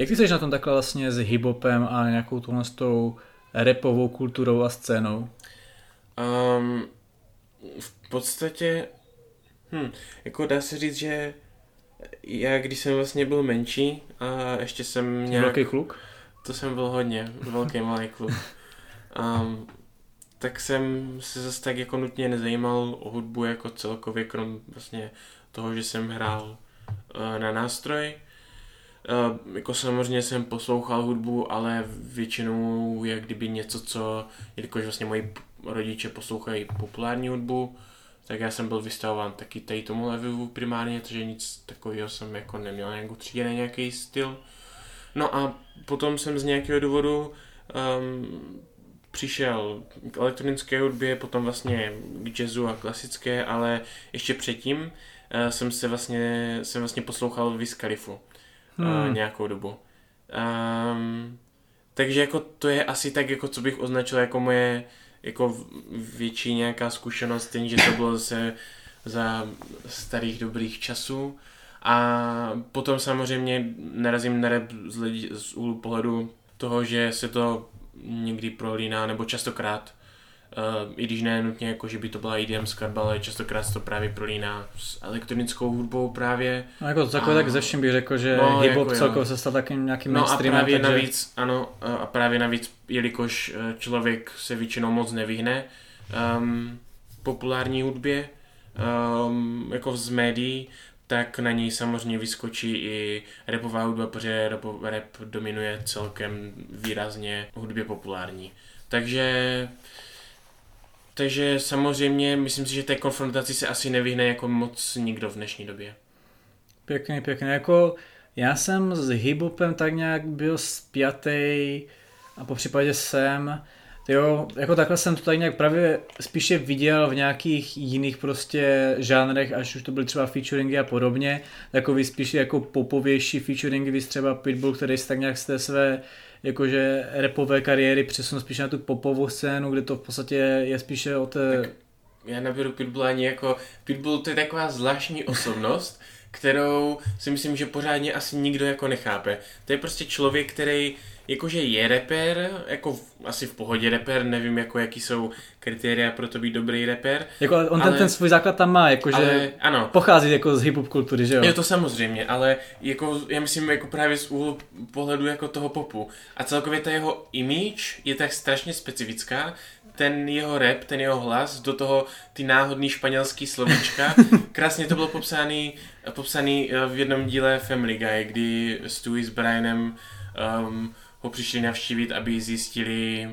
Jak ty jsi na tom takhle vlastně s hip-hopem a nějakou tuhle s tou repovou kulturou a scénou? Um, v podstatě, hm, jako dá se říct, že já když jsem vlastně byl menší a ještě jsem nějak... Velký kluk? To jsem byl hodně, velký malý kluk. Um, tak jsem se zase tak jako nutně nezajímal o hudbu jako celkově, krom vlastně toho, že jsem hrál uh, na nástroj. Uh, jako samozřejmě jsem poslouchal hudbu, ale většinou je kdyby něco, co, jelikož vlastně moji rodiče poslouchají populární hudbu, tak já jsem byl vystavován taky tady tomu levivu primárně, takže nic takového jsem jako neměl nějakou tříděný nějaký styl. No a potom jsem z nějakého důvodu um, přišel k elektronické hudbě, potom vlastně k jazzu a klasické, ale ještě předtím uh, jsem se vlastně, jsem vlastně poslouchal Wiz Khalifu hmm. nějakou dobu. Um, takže jako to je asi tak, jako co bych označil jako moje jako větší nějaká zkušenost, ten, že to bylo zase za starých dobrých časů. A potom samozřejmě narazím na rap z, lidi, z úhlu pohledu toho, že se to někdy prolíná, nebo častokrát, i když ne nutně jako, že by to byla EDM skladba, ale častokrát se to právě prolíná s elektronickou hudbou právě. No jako to takové a... tak ze všem bych řekl, že no, hip-hop jako celkově se stal takým nějakým No a právě takže... navíc, ano, a právě navíc, jelikož eh, člověk se většinou moc nevyhne um, populární hudbě, um, jako z médií, tak na něj samozřejmě vyskočí i repová hudba, protože rap, rap dominuje celkem výrazně hudbě populární. Takže takže samozřejmě myslím si, že té konfrontaci se asi nevyhne jako moc nikdo v dnešní době. Pěkně, pěkně. Jako já jsem s hiphopem tak nějak byl spjatý a po případě jsem Jo, jako takhle jsem to tady nějak právě spíše viděl v nějakých jiných prostě žánrech, až už to byly třeba featuringy a podobně, takový spíše jako popovější featuringy, víc třeba Pitbull, který se tak nějak z té své jakože repové kariéry přesunul spíše na tu popovou scénu, kde to v podstatě je spíše o té... Tak já neberu Pitbull ani jako... Pitbull to je taková zvláštní osobnost, kterou si myslím, že pořádně asi nikdo jako nechápe. To je prostě člověk, který jakože je reper, jako v, asi v pohodě reper, nevím jako jaký jsou kritéria pro to být dobrý reper. Jako on ale, ten, ten svůj základ tam má, jakože ano. pochází jako z hip-hop kultury, že jo? Jo, to samozřejmě, ale jako já myslím jako právě z úhlu pohledu jako toho popu. A celkově ta jeho image je tak strašně specifická, ten jeho rap, ten jeho hlas, do toho ty náhodný španělský slovíčka. Krásně to bylo popsaný, popsaný eh, v jednom díle Family Guy, kdy Stewie s Brianem um, ho přišli navštívit, aby zjistili,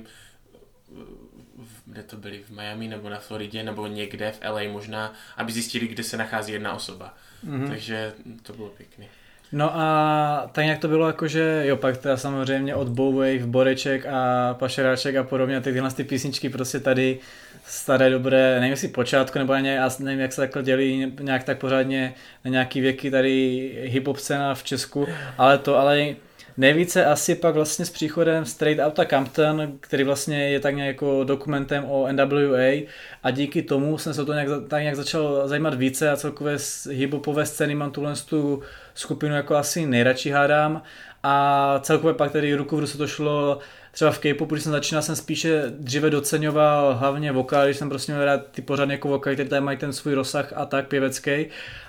kde to byli, v Miami nebo na Floridě, nebo někde v LA možná, aby zjistili, kde se nachází jedna osoba. Mm-hmm. Takže to bylo pěkné. No a tak nějak to bylo jako, že jo, pak teda samozřejmě od Bowwave, Boreček a Pašeráček a podobně, a tyhle ty písničky prostě tady staré dobré, nevím jestli počátku, nebo ani, já nevím, jak se takhle dělí nějak tak pořádně na nějaký věky tady hip-hop scéna v Česku, ale to, ale Nejvíce asi pak vlastně s příchodem Straight Outta Compton, který vlastně je tak nějak jako dokumentem o NWA a. Díky tomu jsem se to nějak, tak nějak začal zajímat více a celkově z hiphopové scény mám tuhle tu skupinu jako asi nejradši hádám. A celkově pak tady ruku v ruce to šlo třeba v K-popu, když jsem začínal, jsem spíše dříve doceňoval hlavně vokál, když jsem prostě měl rád ty pořádně jako vokál, které mají ten svůj rozsah a tak pěvecký,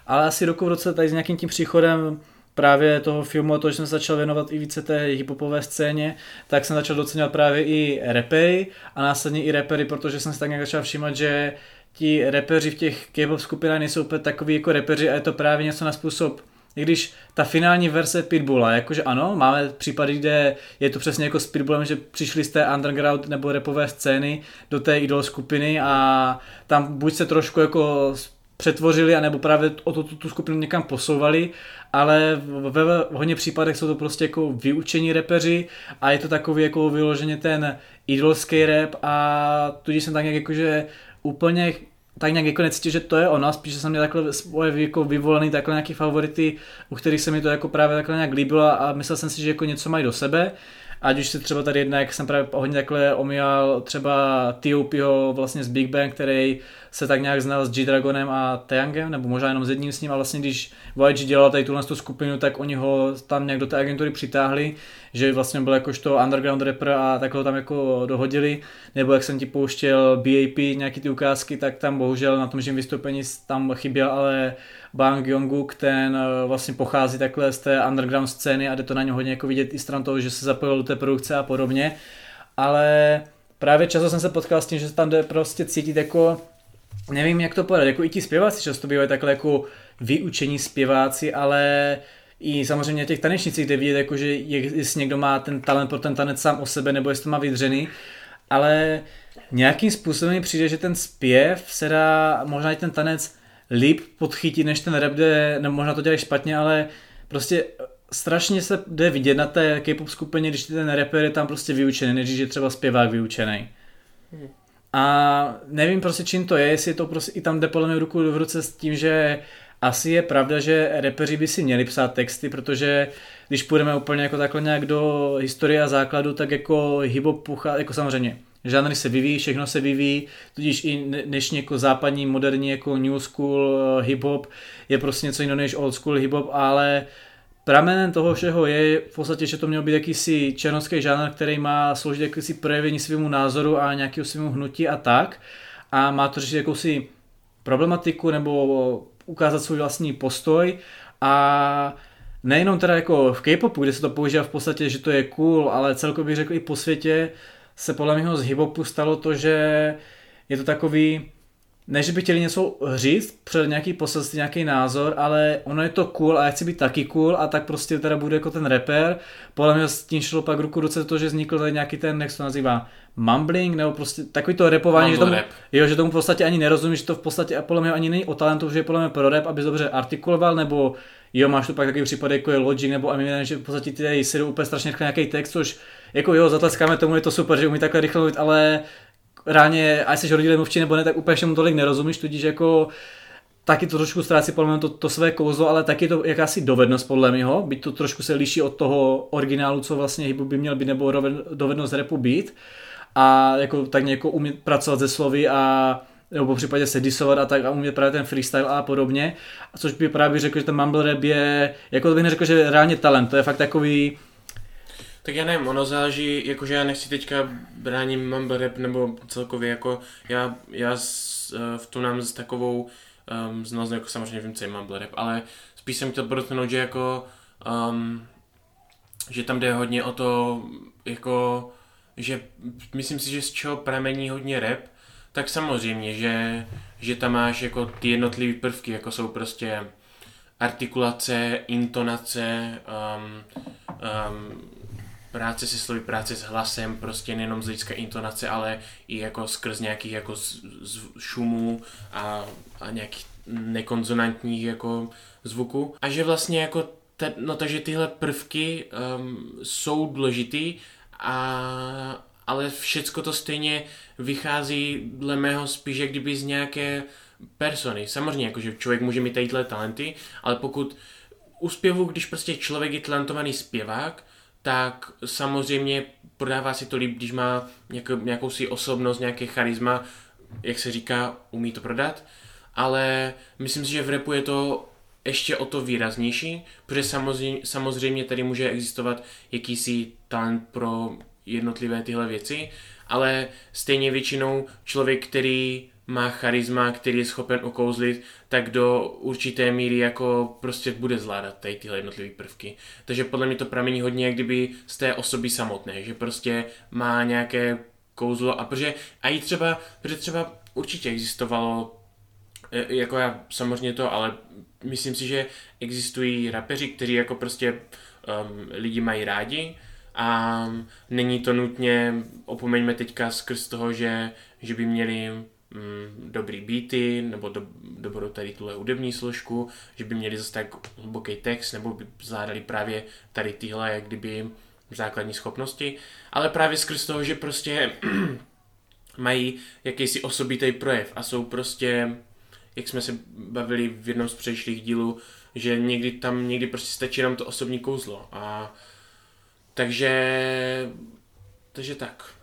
ale asi ruku v roce tady s nějakým tím příchodem právě toho filmu a to, že jsem se začal věnovat i více té hiphopové scéně, tak jsem začal docenovat právě i repery a následně i repery, protože jsem si tak nějak začal všímat, že ti repeři v těch K-pop skupinách nejsou úplně takový jako repeři a je to právě něco na způsob i když ta finální verze Pitbulla, jakože ano, máme případy, kde je to přesně jako s Pitbullem, že přišli z té underground nebo repové scény do té idol skupiny a tam buď se trošku jako přetvořili, anebo právě o to, tu, tu skupinu někam posouvali, ale ve, ve hodně případech jsou to prostě jako vyučení repeři a je to takový jako vyloženě ten idolský rap a tudíž jsem tak nějak jakože úplně tak nějak jako necítil, že to je ono, spíš jsem měl takhle svoje jako vyvolený takhle nějaký favority, u kterých se mi to jako právě takhle nějak líbilo a myslel jsem si, že jako něco mají do sebe. Ať už se třeba tady jedna, jak jsem právě hodně takhle omíjal třeba T.O.P.ho vlastně z Big Bang, který se tak nějak znal s G-Dragonem a Taeyangem, nebo možná jenom s jedním s ním, a vlastně když YG dělal tady tuhle tu skupinu, tak oni ho tam nějak do té agentury přitáhli, že vlastně byl jakožto underground rapper a tak ho tam jako dohodili, nebo jak jsem ti pouštěl BAP, nějaký ty ukázky, tak tam bohužel na tom živém vystoupení tam chyběl ale Bang Yonguk, ten eh, vlastně pochází takhle z té underground scény a jde to na něj hodně jako vidět i stran toho, že se zapojil do té produkce a podobně, ale právě často jsem se potkal s tím, že se tam jde prostě cítit jako nevím jak to podat, jako i ti zpěváci často bývají takhle jako vyučení zpěváci, ale i samozřejmě těch tanečnicích, kde vidět, jako, že jestli někdo má ten talent pro ten tanec sám o sebe, nebo jestli to má vydřený, ale nějakým způsobem mi přijde, že ten zpěv se dá, možná i ten tanec líp podchytit, než ten rap, kde, nebo možná to dělají špatně, ale prostě strašně se jde vidět na té K-pop skupině, když ten rapper je tam prostě vyučený, než je třeba zpěvák vyučený. Hmm. A nevím prostě čím to je, jestli je to prostě i tam jde podle mě ruku v ruce s tím, že asi je pravda, že repeři by si měli psát texty, protože když půjdeme úplně jako takhle nějak do historie a základu, tak jako hip-hop puchá, jako samozřejmě žánry se vyvíjí, všechno se vyvíjí, tudíž i dnešní jako západní, moderní jako new school eh, hip-hop je prostě něco jiného než old school hip-hop, ale pramenem toho všeho je v podstatě, že to měl být jakýsi černovský žánr, který má sloužit jakýsi projevení svému názoru a nějakého svému hnutí a tak. A má to řešit jakousi problematiku nebo ukázat svůj vlastní postoj a nejenom teda jako v K-popu, kde se to používá v podstatě, že to je cool, ale celkově bych řekl i po světě se podle mě z hip stalo to, že je to takový ne, že by chtěli něco říct před nějaký poselství, nějaký názor, ale ono je to cool a já chci být taky cool a tak prostě teda bude jako ten rapper. Podle mě s tím šlo pak ruku ruce to, že vznikl tady nějaký ten, jak se to nazývá, mumbling, nebo prostě takový to repování, že tomu, jo, že tomu v podstatě ani nerozumí, že to v podstatě a podle mě ani není o talentu, že je podle mě pro rap, aby dobře artikuloval, nebo jo, máš tu pak takový případ, jako je Logic nebo Eminem, že v podstatě ty tady si úplně strašně rychle nějaký text, což jako jo, zatleskáme tomu, je to super, že umí takhle rychle mluvit, ale reálně, ať jsi rodilý mluvčí nebo ne, tak úplně všemu tolik nerozumíš, tudíž jako taky to trošku ztrácí podle mě to, to své kouzlo, ale taky to jakási dovednost podle něho, byť to trošku se liší od toho originálu, co vlastně hybu by měl být, nebo dovednost repu být. A jako tak nějak umět pracovat ze slovy a nebo po případě se disovat a tak a umět právě ten freestyle a podobně. A což by právě řekl, že ten mumble rap je, jako bych neřekl, že je reálně talent, to je fakt takový, tak já nevím, ono záleží, jakože já nechci teďka bráním mumble rap nebo celkově jako já, já s, eh, v tom nám s takovou um, znalostí, jako samozřejmě vím, co je mumble rap, ale spíš jsem chtěl podotknout, že jako um, že tam jde hodně o to, jako, že myslím si, že z čeho pramení hodně rap, tak samozřejmě, že, že tam máš jako ty jednotlivé prvky, jako jsou prostě artikulace, intonace, um, um, práce se slovy, práce s hlasem, prostě nejenom z hlediska intonace, ale i jako skrz nějakých jako z, z šumů a, a nějakých nekonzonantních jako zvuků. A že vlastně jako, te, no takže tyhle prvky um, jsou důležitý, a, ale všecko to stejně vychází dle mého spíš jak kdyby z nějaké persony. Samozřejmě, jakože člověk může mít tadyhle talenty, ale pokud u zpěvu, když prostě člověk je talentovaný zpěvák, tak samozřejmě prodává si to líp, když má nějakou, nějakou si osobnost, nějaké charisma, jak se říká, umí to prodat, ale myslím si, že v repu je to ještě o to výraznější, protože samozřejmě, samozřejmě tady může existovat jakýsi talent pro jednotlivé tyhle věci, ale stejně většinou člověk, který má charisma, který je schopen okouzlit, tak do určité míry jako prostě bude zvládat tady tyhle jednotlivé prvky. Takže podle mě to pramení hodně jak kdyby z té osoby samotné, že prostě má nějaké kouzlo a protože a i třeba, protože třeba určitě existovalo e, jako já samozřejmě to, ale myslím si, že existují rapeři, kteří jako prostě um, lidi mají rádi a není to nutně, opomeňme teďka skrz toho, že, že by měli mm, dobrý beaty, nebo do, dobrou tady tuhle hudební složku, že by měli zase tak hluboký text, nebo by zvládali právě tady tyhle, jak kdyby základní schopnosti, ale právě skrz toho, že prostě mají jakýsi osobitý projev a jsou prostě, jak jsme se bavili v jednom z předešlých dílů, že někdy tam někdy prostě stačí nám to osobní kouzlo a takže takže tak.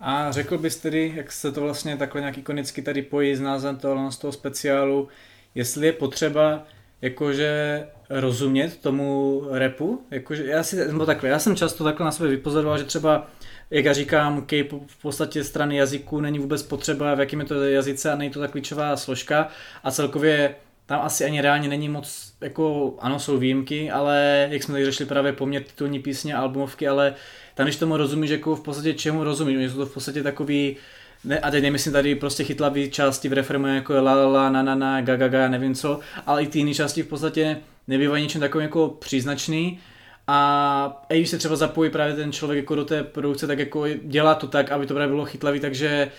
A řekl bys tedy, jak se to vlastně takhle nějak ikonicky tady pojí s názvem toho, z toho speciálu, jestli je potřeba jakože rozumět tomu repu, jakože já si, nebo takhle, já jsem často takhle na sebe vypozoroval, že třeba jak já říkám, k v podstatě strany jazyku není vůbec potřeba, v jakém je to jazyce a není to ta klíčová složka. A celkově tam asi ani reálně není moc, jako ano, jsou výjimky, ale jak jsme tady řešili právě poměr titulní písně, albumovky, ale tam, když tomu rozumíš, jako v podstatě čemu rozumíš, jsou to v podstatě takový, ne, a teď nemyslím tady prostě chytlavý části v refrému jako la la la, na na na, ga ga ga, nevím co, ale i ty jiné části v podstatě nebývají něčím takovým jako příznačný. A i když se třeba zapojí právě ten člověk jako do té produkce, tak jako dělá to tak, aby to právě bylo chytlavý, takže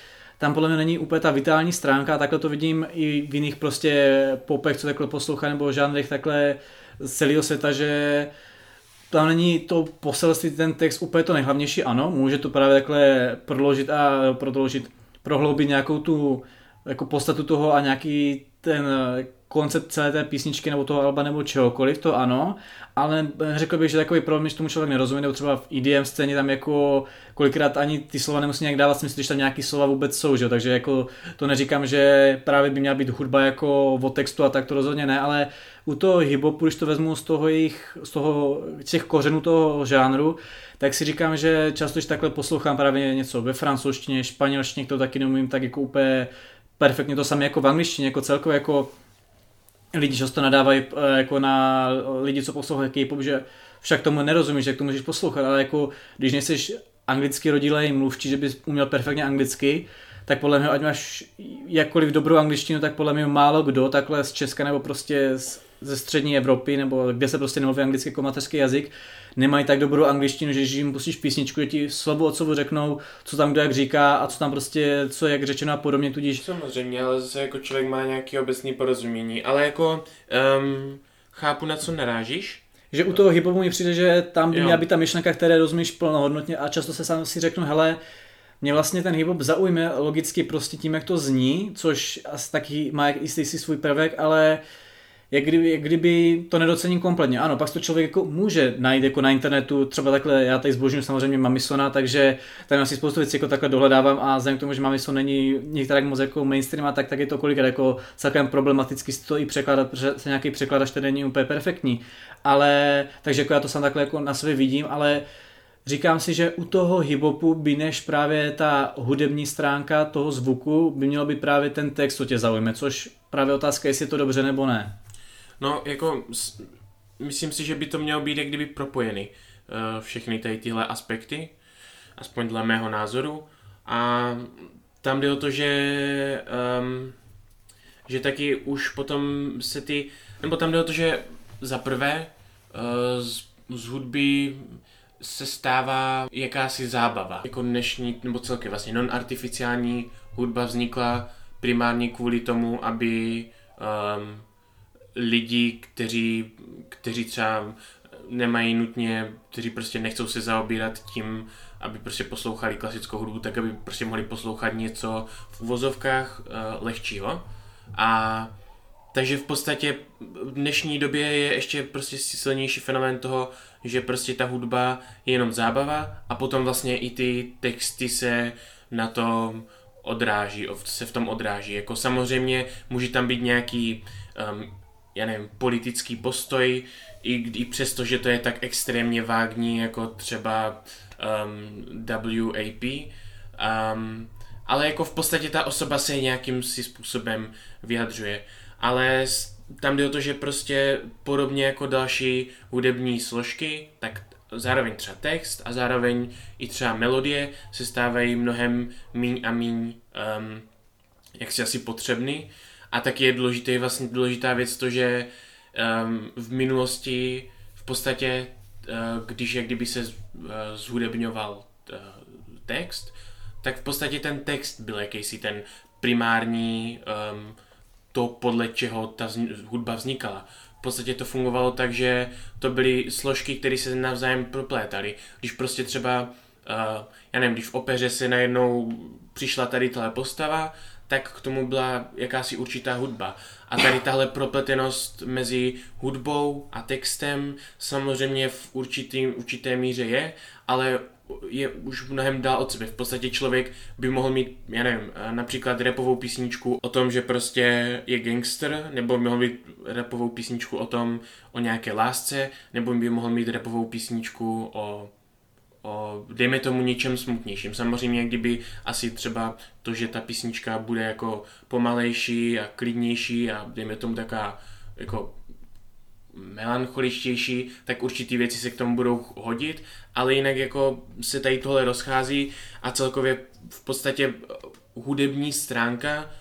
tam podle mě není úplně ta vitální stránka, takhle to vidím i v jiných prostě popech, co takhle poslouchá, nebo žánrech takhle z celého světa, že tam není to poselství, ten text úplně to nejhlavnější, ano, může to právě takhle prodloužit a prodloužit, prohloubit nějakou tu jako podstatu toho a nějaký ten koncept celé té písničky nebo toho alba nebo čehokoliv, to ano, ale řekl bych, že takový problém, že tomu člověk nerozumí, nebo třeba v EDM scéně tam jako kolikrát ani ty slova nemusí nějak dávat smysl, když tam nějaký slova vůbec jsou, že? takže jako to neříkám, že právě by měla být hudba jako o textu a tak to rozhodně ne, ale u toho hiphopu, když to vezmu z toho jejich, z toho, těch kořenů toho žánru, tak si říkám, že často, když takhle poslouchám právě něco ve francouzštině, španělštině, to taky neumím tak jako úplně perfektně to samé jako v angličtině, jako celkově jako lidi často nadávají eh, jako na lidi, co poslouchají K-pop, že však tomu nerozumíš, jak to můžeš poslouchat, ale jako když nejsi anglicky rodilej mluvčí, že bys uměl perfektně anglicky, tak podle mě, ať máš jakkoliv dobrou angličtinu, tak podle mě málo kdo takhle z Česka nebo prostě z, ze střední Evropy, nebo kde se prostě nemluví anglicky jako mateřský jazyk, nemají tak dobrou angličtinu, že jim pustíš písničku, že ti slovo od slovo řeknou, co tam kdo jak říká a co tam prostě, co jak řečeno a podobně, tudíž... Samozřejmě, ale zase jako člověk má nějaký obecný porozumění, ale jako um, chápu, na co narážíš, že u toho hiphopu mi přijde, že tam by měla být ta myšlenka, které rozumíš plnohodnotně a často se sám si řeknu, hele, mě vlastně ten hip-hop zaujme logicky prostě tím, jak to zní, což asi taky má jistý si svůj prvek, ale jak kdyby, jak kdyby to nedocením kompletně. Ano, pak to člověk jako může najít jako na internetu, třeba takhle, já tady zbožňuji samozřejmě Mamisona, takže tam asi spoustu věcí jako takhle dohledávám a vzhledem k tomu, že Mamison není některá moc jako mainstream, tak, tak je to kolikrát jako celkem problematicky si to i překládat, protože se nějaký překladač který není úplně perfektní. Ale, takže jako já to sám takhle jako na sebe vidím, ale říkám si, že u toho hiphopu by než právě ta hudební stránka toho zvuku by mělo být právě ten text, co tě zaujme, což právě otázka, jestli je to dobře nebo ne. No, jako myslím si, že by to mělo být jak kdyby propojeny uh, všechny tady tyhle aspekty, aspoň dle mého názoru. A tam jde o to, že um, že taky už potom se ty, nebo tam jde o to, že za prvé uh, z, z hudby se stává jakási zábava. Jako dnešní, nebo celkem vlastně non-artificiální hudba vznikla primárně kvůli tomu, aby um, lidi, kteří, kteří třeba nemají nutně, kteří prostě nechcou se zaobírat tím, aby prostě poslouchali klasickou hudbu, tak aby prostě mohli poslouchat něco v uvozovkách uh, lehčího. A takže v podstatě v dnešní době je ještě prostě silnější fenomén toho, že prostě ta hudba je jenom zábava a potom vlastně i ty texty se na tom odráží, se v tom odráží. Jako samozřejmě může tam být nějaký um, já nevím, politický postoj, i, i přesto, že to je tak extrémně vágní, jako třeba um, WAP. Um, ale jako v podstatě ta osoba se nějakým si způsobem vyjadřuje. Ale tam jde o to, že prostě podobně jako další hudební složky, tak zároveň třeba text a zároveň i třeba melodie se stávají mnohem míň a míň um, jak si asi potřebný. A taky je důležitý, vlastně důležitá věc to, že um, v minulosti v podstatě, uh, když jak kdyby se uh, zhudebňoval uh, text, tak v podstatě ten text byl jakýsi ten primární um, to, podle čeho ta hudba vznikala. V podstatě to fungovalo tak, že to byly složky, které se navzájem proplétaly. Když prostě třeba, uh, já nevím, když v opeře se najednou přišla tady tahle postava, tak k tomu byla jakási určitá hudba. A tady tahle propletenost mezi hudbou a textem samozřejmě v určitý, určité míře je, ale je už mnohem dál od sebe. V podstatě člověk by mohl mít, já nevím, například repovou písničku o tom, že prostě je gangster, nebo by mohl mít repovou písničku o tom, o nějaké lásce, nebo by mohl mít repovou písničku o o, dejme tomu něčem smutnějším. Samozřejmě, kdyby asi třeba to, že ta písnička bude jako pomalejší a klidnější a dejme tomu taká jako melancholičtější, tak určitý věci se k tomu budou hodit, ale jinak jako se tady tohle rozchází a celkově v podstatě hudební stránka,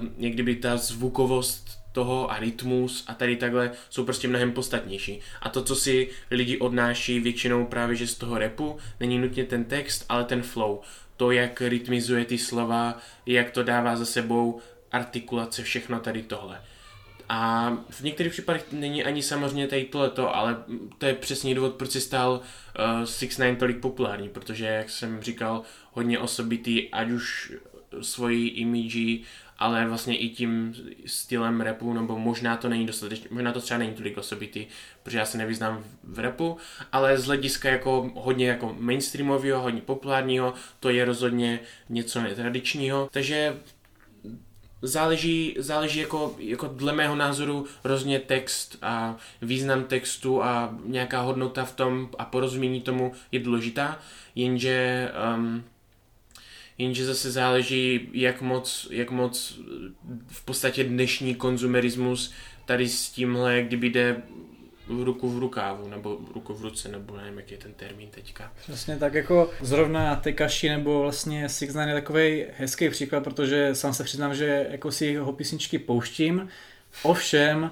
um, někdy by ta zvukovost toho a rytmus a tady takhle jsou prostě mnohem podstatnější. A to, co si lidi odnáší většinou právě že z toho repu, není nutně ten text, ale ten flow. To, jak rytmizuje ty slova, jak to dává za sebou artikulace, všechno tady tohle. A v některých případech není ani samozřejmě tady tohleto, ale to je přesně důvod, proč si stal uh, Six Nine tolik populární, protože, jak jsem říkal, hodně osobitý, ať už svojí imidži, ale vlastně i tím stylem repu, nebo možná to není dostatečně, možná to třeba není tolik osobitý, protože já se nevyznám v repu, ale z hlediska jako hodně jako mainstreamového, hodně populárního, to je rozhodně něco netradičního, takže záleží, záleží jako, jako dle mého názoru hrozně text a význam textu a nějaká hodnota v tom a porozumění tomu je důležitá, jenže um, jenže zase záleží, jak moc, jak moc v podstatě dnešní konzumerismus tady s tímhle, kdyby jde ruku v rukávu, nebo ruku v ruce, nebo nevím, jaký je ten termín teďka. Přesně tak jako zrovna Tekashi nebo vlastně Six Nine je takový hezký příklad, protože sám se přiznám, že jako si jeho písničky pouštím, ovšem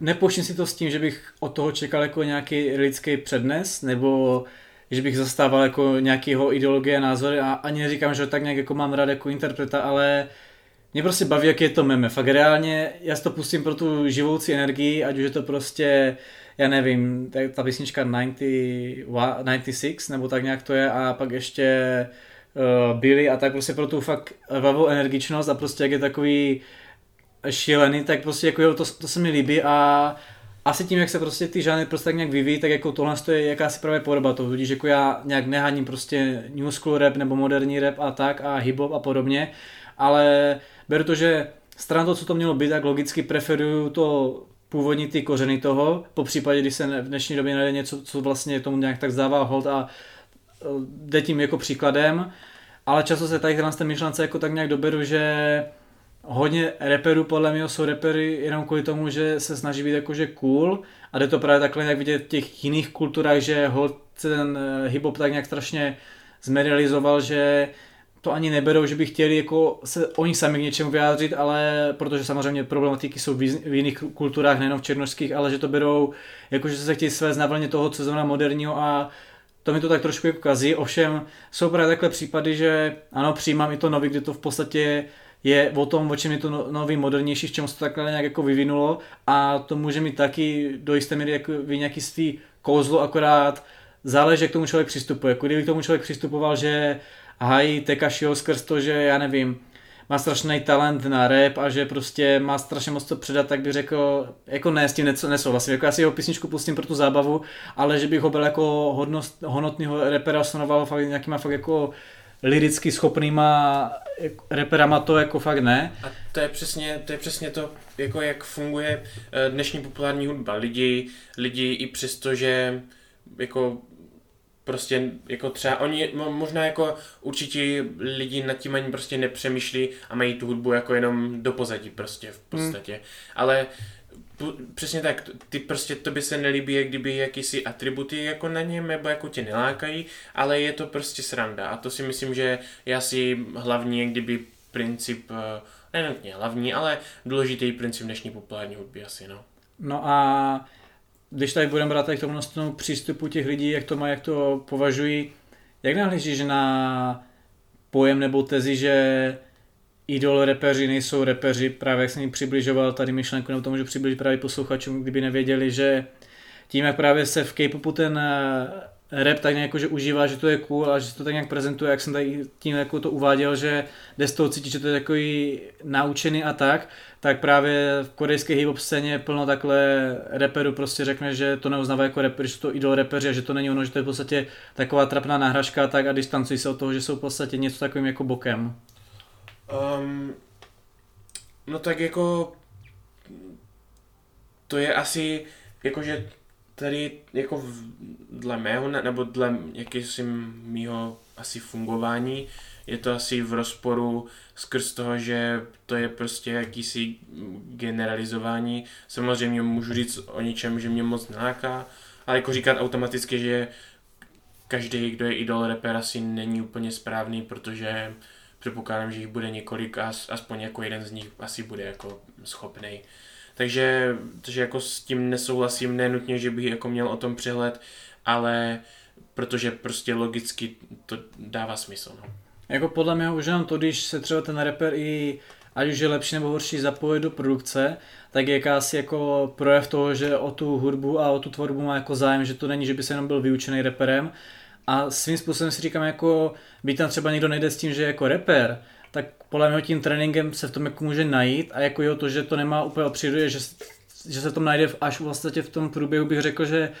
nepouštím si to s tím, že bych od toho čekal jako nějaký lidský přednes, nebo že bych zastával jako nějakýho ideologie a názory a ani neříkám, že tak nějak jako mám rád jako interpreta, ale mě prostě baví, jak je to meme. Fakt reálně, já si to pustím pro tu živoucí energii, ať už je to prostě, já nevím, ta písnička 90, 96, nebo tak nějak to je, a pak ještě uh, Billy a tak prostě pro tu fakt vavou energičnost a prostě jak je takový šílený, tak prostě jako jo, to, to se mi líbí a asi tím, jak se prostě ty žánry prostě tak nějak vyvíjí, tak jako tohle je jakási právě podoba toho, tudíž jako já nějak neháním prostě new school rap nebo moderní rap a tak a hip hop a podobně, ale beru to, že stran to, co to mělo být, tak logicky preferuju to původní ty kořeny toho, po případě, když se v dnešní době najde něco, co vlastně tomu nějak tak zdává hold a e, jde tím jako příkladem, ale často se tady na té myšlence jako tak nějak doberu, že hodně reperů podle mě jsou repery jenom kvůli tomu, že se snaží být jakože cool. A jde to právě takhle jak vidět v těch jiných kulturách, že hold ten e, hip-hop tak nějak strašně zmedializoval, že to ani neberou, že by chtěli jako se oni sami k něčemu vyjádřit, ale protože samozřejmě problematiky jsou v jiných kulturách, nejenom v černožských, ale že to berou, jako že se chtějí své na toho, co znamená moderního a to mi to tak trošku jako kazí, ovšem jsou právě takhle případy, že ano, přijímám i to nový, kdy to v podstatě je o tom, o čem je to no, nový, modernější, v čem se to takhle nějak jako vyvinulo a to může mít taky do jisté míry jako nějaký svý kouzlo, akorát záleží, jak k tomu člověk přistupuje. Jako kdyby k tomu člověk přistupoval, že hájí Tekashiho skrz to, že já nevím, má strašný talent na rap a že prostě má strašně moc to předat, tak bych řekl, jako ne, s tím nesouhlasím, jako já si jeho písničku pustím pro tu zábavu, ale že bych ho byl jako hodnost, hodnotného repera stanoval fakt nějakýma fakt jako liricky schopnýma reperama to jako fakt ne. A to je přesně to, je přesně to jako jak funguje eh, dnešní populární hudba. Lidi, lidi i přesto, že jako prostě jako třeba oni, možná jako určitě lidi nad tím ani prostě nepřemýšlí a mají tu hudbu jako jenom do pozadí prostě v hmm. podstatě. Hmm. Ale přesně tak, ty prostě to by se nelíbí, jak kdyby jakýsi atributy jako na něm, nebo jako tě nelákají, ale je to prostě sranda a to si myslím, že je asi hlavní, jak kdyby princip, eh, nenutně hlavní, ale důležitý princip dnešní populární hudby asi, no. No a když tady budeme brát k tomu přístupu těch lidí, jak to mají, jak to považují, jak nahlížíš na pojem nebo tezi, že idol repeři nejsou repeři, právě jak jsem jim přibližoval tady myšlenku, nebo to můžu přiblížit právě posluchačům, kdyby nevěděli, že tím, jak právě se v K-popu ten rap tak nějak, že užívá, že to je cool a že to tak nějak prezentuje, jak jsem tady tím jako to uváděl, že jde z toho cítit, že to je takový naučený a tak, tak právě v korejské hip scéně plno takhle reperů prostě řekne, že to neuznává jako reper, že to idol repeři a že to není ono, že to je v podstatě taková trapná náhražka tak a distancují se od toho, že jsou v podstatě něco takovým jako bokem. Um, no tak jako to je asi jakože tady jako v, dle mého, nebo dle jakýsi mýho asi fungování, je to asi v rozporu skrz toho, že to je prostě jakýsi generalizování. Samozřejmě můžu říct o něčem, že mě moc neláká, ale jako říkat automaticky, že každý, kdo je idol rapper, asi není úplně správný, protože předpokládám, že jich bude několik a aspoň jako jeden z nich asi bude jako schopný. Takže, takže jako s tím nesouhlasím, nenutně, že bych jako měl o tom přehled, ale protože prostě logicky to dává smysl. No. Jako podle mě už jenom to, když se třeba ten rapper i ať už je lepší nebo horší zapojit do produkce, tak je jakási jako projev toho, že o tu hudbu a o tu tvorbu má jako zájem, že to není, že by se jenom byl vyučený reperem. A svým způsobem si říkám, jako by tam třeba někdo nejde s tím, že je jako reper, tak podle mě tím tréninkem se v tom jako může najít a jako jo, to, že to nemá úplně o přírodě, že, že se to najde až vlastně v tom průběhu bych řekl, že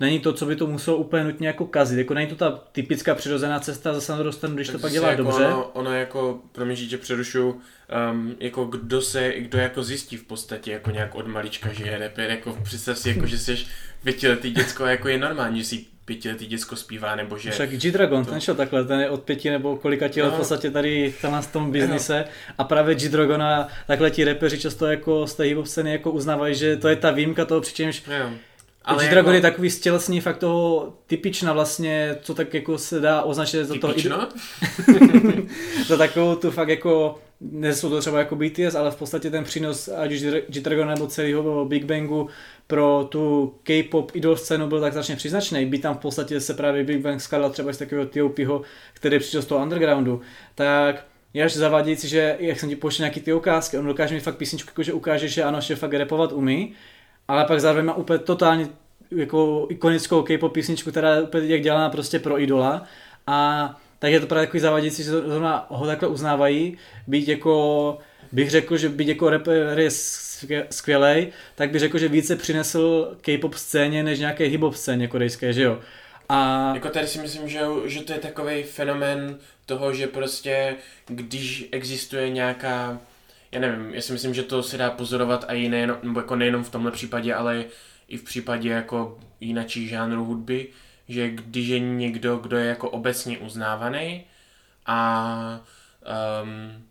není to, co by to muselo úplně nutně jako kazit. Jako není to ta typická přirozená cesta, zase na dostanu, když tak to pak dělá jako dobře. Ono, ono jako, promiň, že tě přerušu, um, jako kdo se, kdo jako zjistí v podstatě jako nějak od malička, že je rapper, jako představ si, jako, že jsi pětiletý děcko, jako je normální, že si pětiletý děcko zpívá, nebo že... Však G-Dragon, to... ten šel takhle, ten je od pěti nebo kolika let no. v podstatě tady na tom biznise a právě G-Dragon a takhle ti repeři často jako z té hip scény jako uznávají, že to je ta výjimka toho, přičemž jo. Ale G-Dragon jako... je takový stělesný fakt toho typična vlastně, co tak jako se dá označit za toho... za takovou tu fakt jako nejsou to třeba jako BTS, ale v podstatě ten přínos ať už G-Dragon nebo celého Big Bangu pro tu K-pop idol scénu byl tak značně příznačný. By tam v podstatě se právě Big Bang skladal třeba z takového T.O.P.ho, který přišel z toho undergroundu, tak je až zavádějící, že jak jsem ti pošel nějaký ty ukázky, on dokáže mi fakt písničku, jako že ukáže, že ano, že fakt repovat umí, ale pak zároveň má úplně totálně jako ikonickou K-pop písničku, která je úplně jak dělaná prostě pro idola a tak je to právě takový zavadějící, že zrovna ho takhle uznávají, být jako, bych řekl, že být jako rapper je skvělej, tak bych řekl, že více přinesl K-pop scéně, než nějaké hip-hop scéně korejské, že jo. A... Jako tady si myslím, že, že to je takový fenomén toho, že prostě když existuje nějaká, já nevím, já si myslím, že to se dá pozorovat a jiné, nebo jako nejenom v tomhle případě, ale i v případě jako jinačích žánrů hudby, že když je někdo, kdo je jako obecně uznávaný a, um,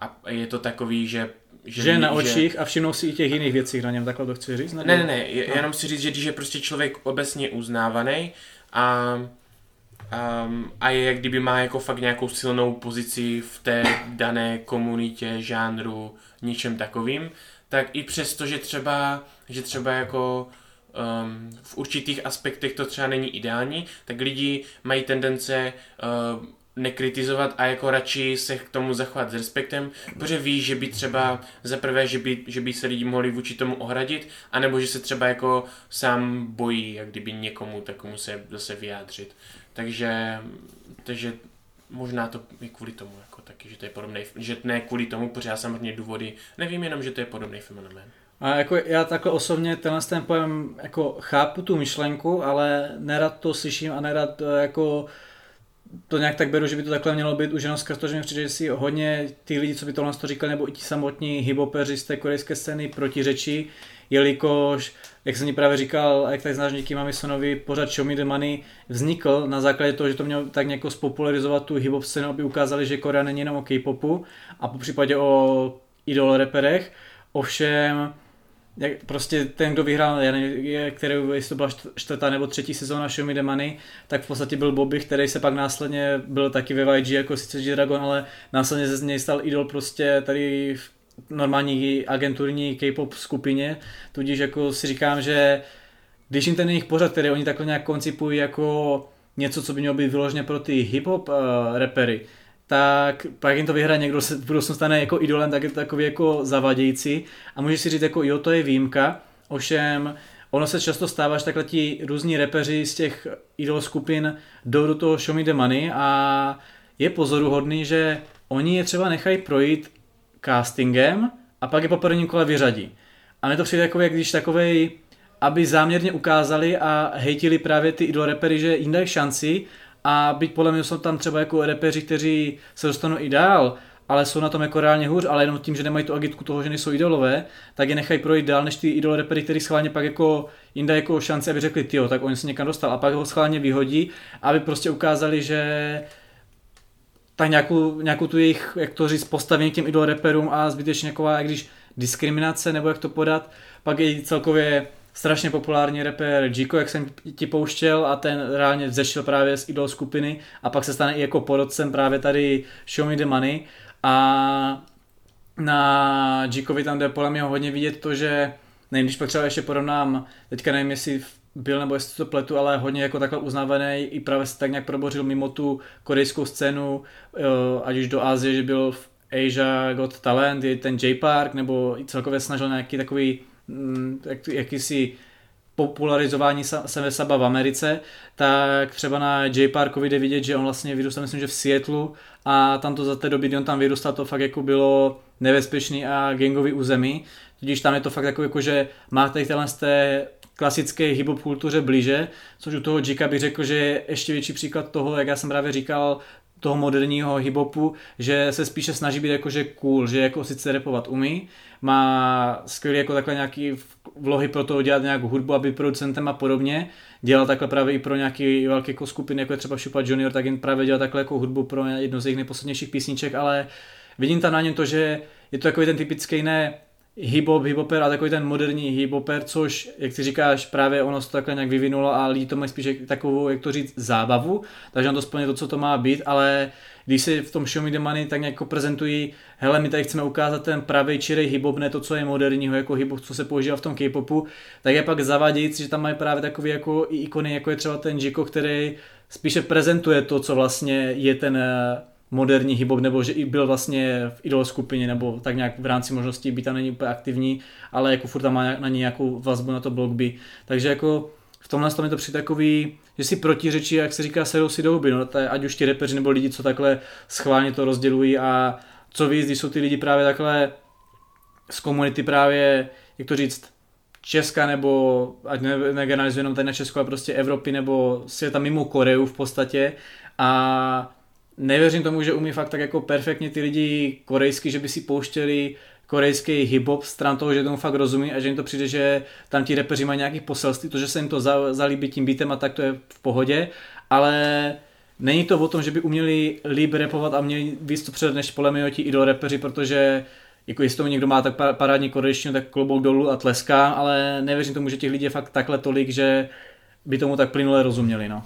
a je to takový, že že, že je na očích že... a všimnou si i těch jiných věcí na něm, takhle to chci říct? Ne, ne, ne, no. jenom si říct, že když je prostě člověk obecně uznávaný a, um, a je jak kdyby má jako fakt nějakou silnou pozici v té dané komunitě, žánru, ničem takovým, tak i přesto, že třeba, že třeba jako um, v určitých aspektech to třeba není ideální, tak lidi mají tendence uh, nekritizovat a jako radši se k tomu zachovat s respektem, protože ví, že by třeba za prvé, že by, že by se lidi mohli vůči tomu ohradit, anebo že se třeba jako sám bojí, jak kdyby někomu takovému se zase vyjádřit. Takže, takže možná to je kvůli tomu jako taky, že to je podobný, že ne kvůli tomu, protože já samozřejmě důvody nevím jenom, že to je podobný fenomén. A jako já takhle osobně tenhle ten pojem jako chápu tu myšlenku, ale nerad to slyším a nerad eh, jako to nějak tak beru, že by to takhle mělo být už jenom skrz to, že mi přijde, že si hodně ty lidi, co by tohle to říkali, nebo i ti samotní hibopeři z té korejské scény protiřečí, jelikož, jak jsem ti právě říkal, jak tady znáš díky Mamisonovi, pořád Show Me the Money vznikl na základě toho, že to mělo tak nějak spopularizovat tu hip scénu, aby ukázali, že Korea není jenom o K-popu a po případě o idol reperech. Ovšem, jak prostě ten, kdo vyhrál, já nevím, který, jestli to byla čtvrtá nebo třetí sezóna Show Me the Money, tak v podstatě byl Bobby, který se pak následně byl taky ve YG jako sice G-Dragon, ale následně ze z něj stal idol prostě tady v normální agenturní K-pop skupině, tudíž jako si říkám, že když jim ten jejich pořad, který oni takhle nějak koncipují jako něco, co by mělo být vyloženě pro ty hip-hop uh, repery, tak pak jim to vyhraje někdo se v budoucnu stane jako idolem, tak je to takový jako zavadějící a můžeš si říct jako jo, to je výjimka, ovšem ono se často stává, že takhle ti různí repeři z těch idol skupin jdou do toho Show Me The Money a je pozoruhodný, že oni je třeba nechají projít castingem a pak je po prvním kole vyřadí. A mě to přijde jako, jak když takovej, aby záměrně ukázali a hejtili právě ty idol repery, že jim dají šanci a byť podle mě jsou tam třeba jako repeři, kteří se dostanou i dál, ale jsou na tom jako reálně hůř, ale jenom tím, že nemají tu agitku toho, že nejsou idolové, tak je nechají projít dál než ty idol repery, který schválně pak jako dají jako šanci, aby řekli, jo, tak oni se někam dostal a pak ho schválně vyhodí, aby prostě ukázali, že tak nějakou, nějakou tu jejich, jak to říct, postavení těm idol reperům a zbytečně nějaká, jak když diskriminace, nebo jak to podat, pak je celkově strašně populární rapper Jiko, jak jsem ti pouštěl a ten reálně vzešel právě z idol skupiny a pak se stane i jako porodcem právě tady Show Me The Money. A na Jikovi tam jde podle mě hodně vidět to, že nevím, když pak třeba ještě porovnám, teďka nevím, jestli byl nebo jestli to pletu, ale hodně jako takhle uznávaný i právě se tak nějak probořil mimo tu korejskou scénu, ať už do Asie, že byl v Asia Got Talent, je ten J-Park, nebo celkově snažil nějaký takový jak, jakýsi popularizování sebe saba v Americe, tak třeba na J Parkovi jde vidět, že on vlastně vyrůstal, myslím, že v Seattle a tam to za té doby, kdy on tam vyrůstal, to fakt jako bylo nebezpečný a gangový území, tudíž tam je to fakt jako, jako že má tady téhle z té klasické hip kultuře blíže, což u toho Jika bych řekl, že je ještě větší příklad toho, jak já jsem právě říkal, toho moderního hiphopu, že se spíše snaží být jakože cool, že jako sice repovat umí, má skvělý jako takhle nějaký vlohy pro to dělat nějakou hudbu, aby producentem a podobně. Dělal takhle právě i pro nějaký velké jako skupiny, jako je třeba Šupa Junior, tak jen právě dělal takhle jako hudbu pro jednu z jejich nejposlednějších písniček, ale vidím tam na něm to, že je to takový ten typický ne hip-hop, hip-hoper a takový ten moderní hip-hoper, což, jak ty říkáš, právě ono se takhle nějak vyvinulo a lidi to mají spíš takovou, jak to říct, zábavu, takže on to splně to, co to má být, ale když si v tom Show Me The Money tak nějak prezentují, hele, my tady chceme ukázat ten pravý čirej hip ne to, co je moderního, jako hip co se používá v tom K-popu, tak je pak zavádějící, že tam mají právě takový jako i ikony, jako je třeba ten Jiko, který spíše prezentuje to, co vlastně je ten moderní hip nebo že i byl vlastně v idol skupině, nebo tak nějak v rámci možností být tam není úplně aktivní, ale jako furt tam má na ní nějakou vazbu na to blogby. Takže jako v tomhle tom je to při takový, že si protiřečí, jak se říká, sedou si douby, no, ať už ti repeři nebo lidi, co takhle schválně to rozdělují a co víc, když jsou ty lidi právě takhle z komunity právě, jak to říct, Česka nebo, ať ne, jenom tady na Česko, ale prostě Evropy nebo světa mimo Koreu v podstatě a nevěřím tomu, že umí fakt tak jako perfektně ty lidi korejsky, že by si pouštěli korejský hip-hop stran toho, že tomu fakt rozumí a že jim to přijde, že tam ti repeři mají nějaký poselství, to, že se jim to za, zalíbí tím beatem a tak to je v pohodě, ale není to o tom, že by uměli líp repovat a měli víc to před než podle ti idol repeři, protože jako jestli tomu někdo má tak parádní korejštinu, tak klobouk dolů a tleská, ale nevěřím tomu, že těch lidí je fakt takhle tolik, že by tomu tak plynule rozuměli, no.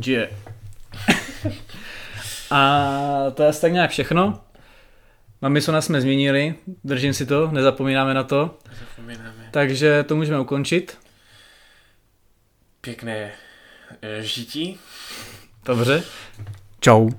Že. A to je asi tak nějak všechno. Mamisona jsme změnili, držím si to, nezapomínáme na to. Nezapomínáme. Takže to můžeme ukončit. Pěkné eh, žití. Dobře. Čau.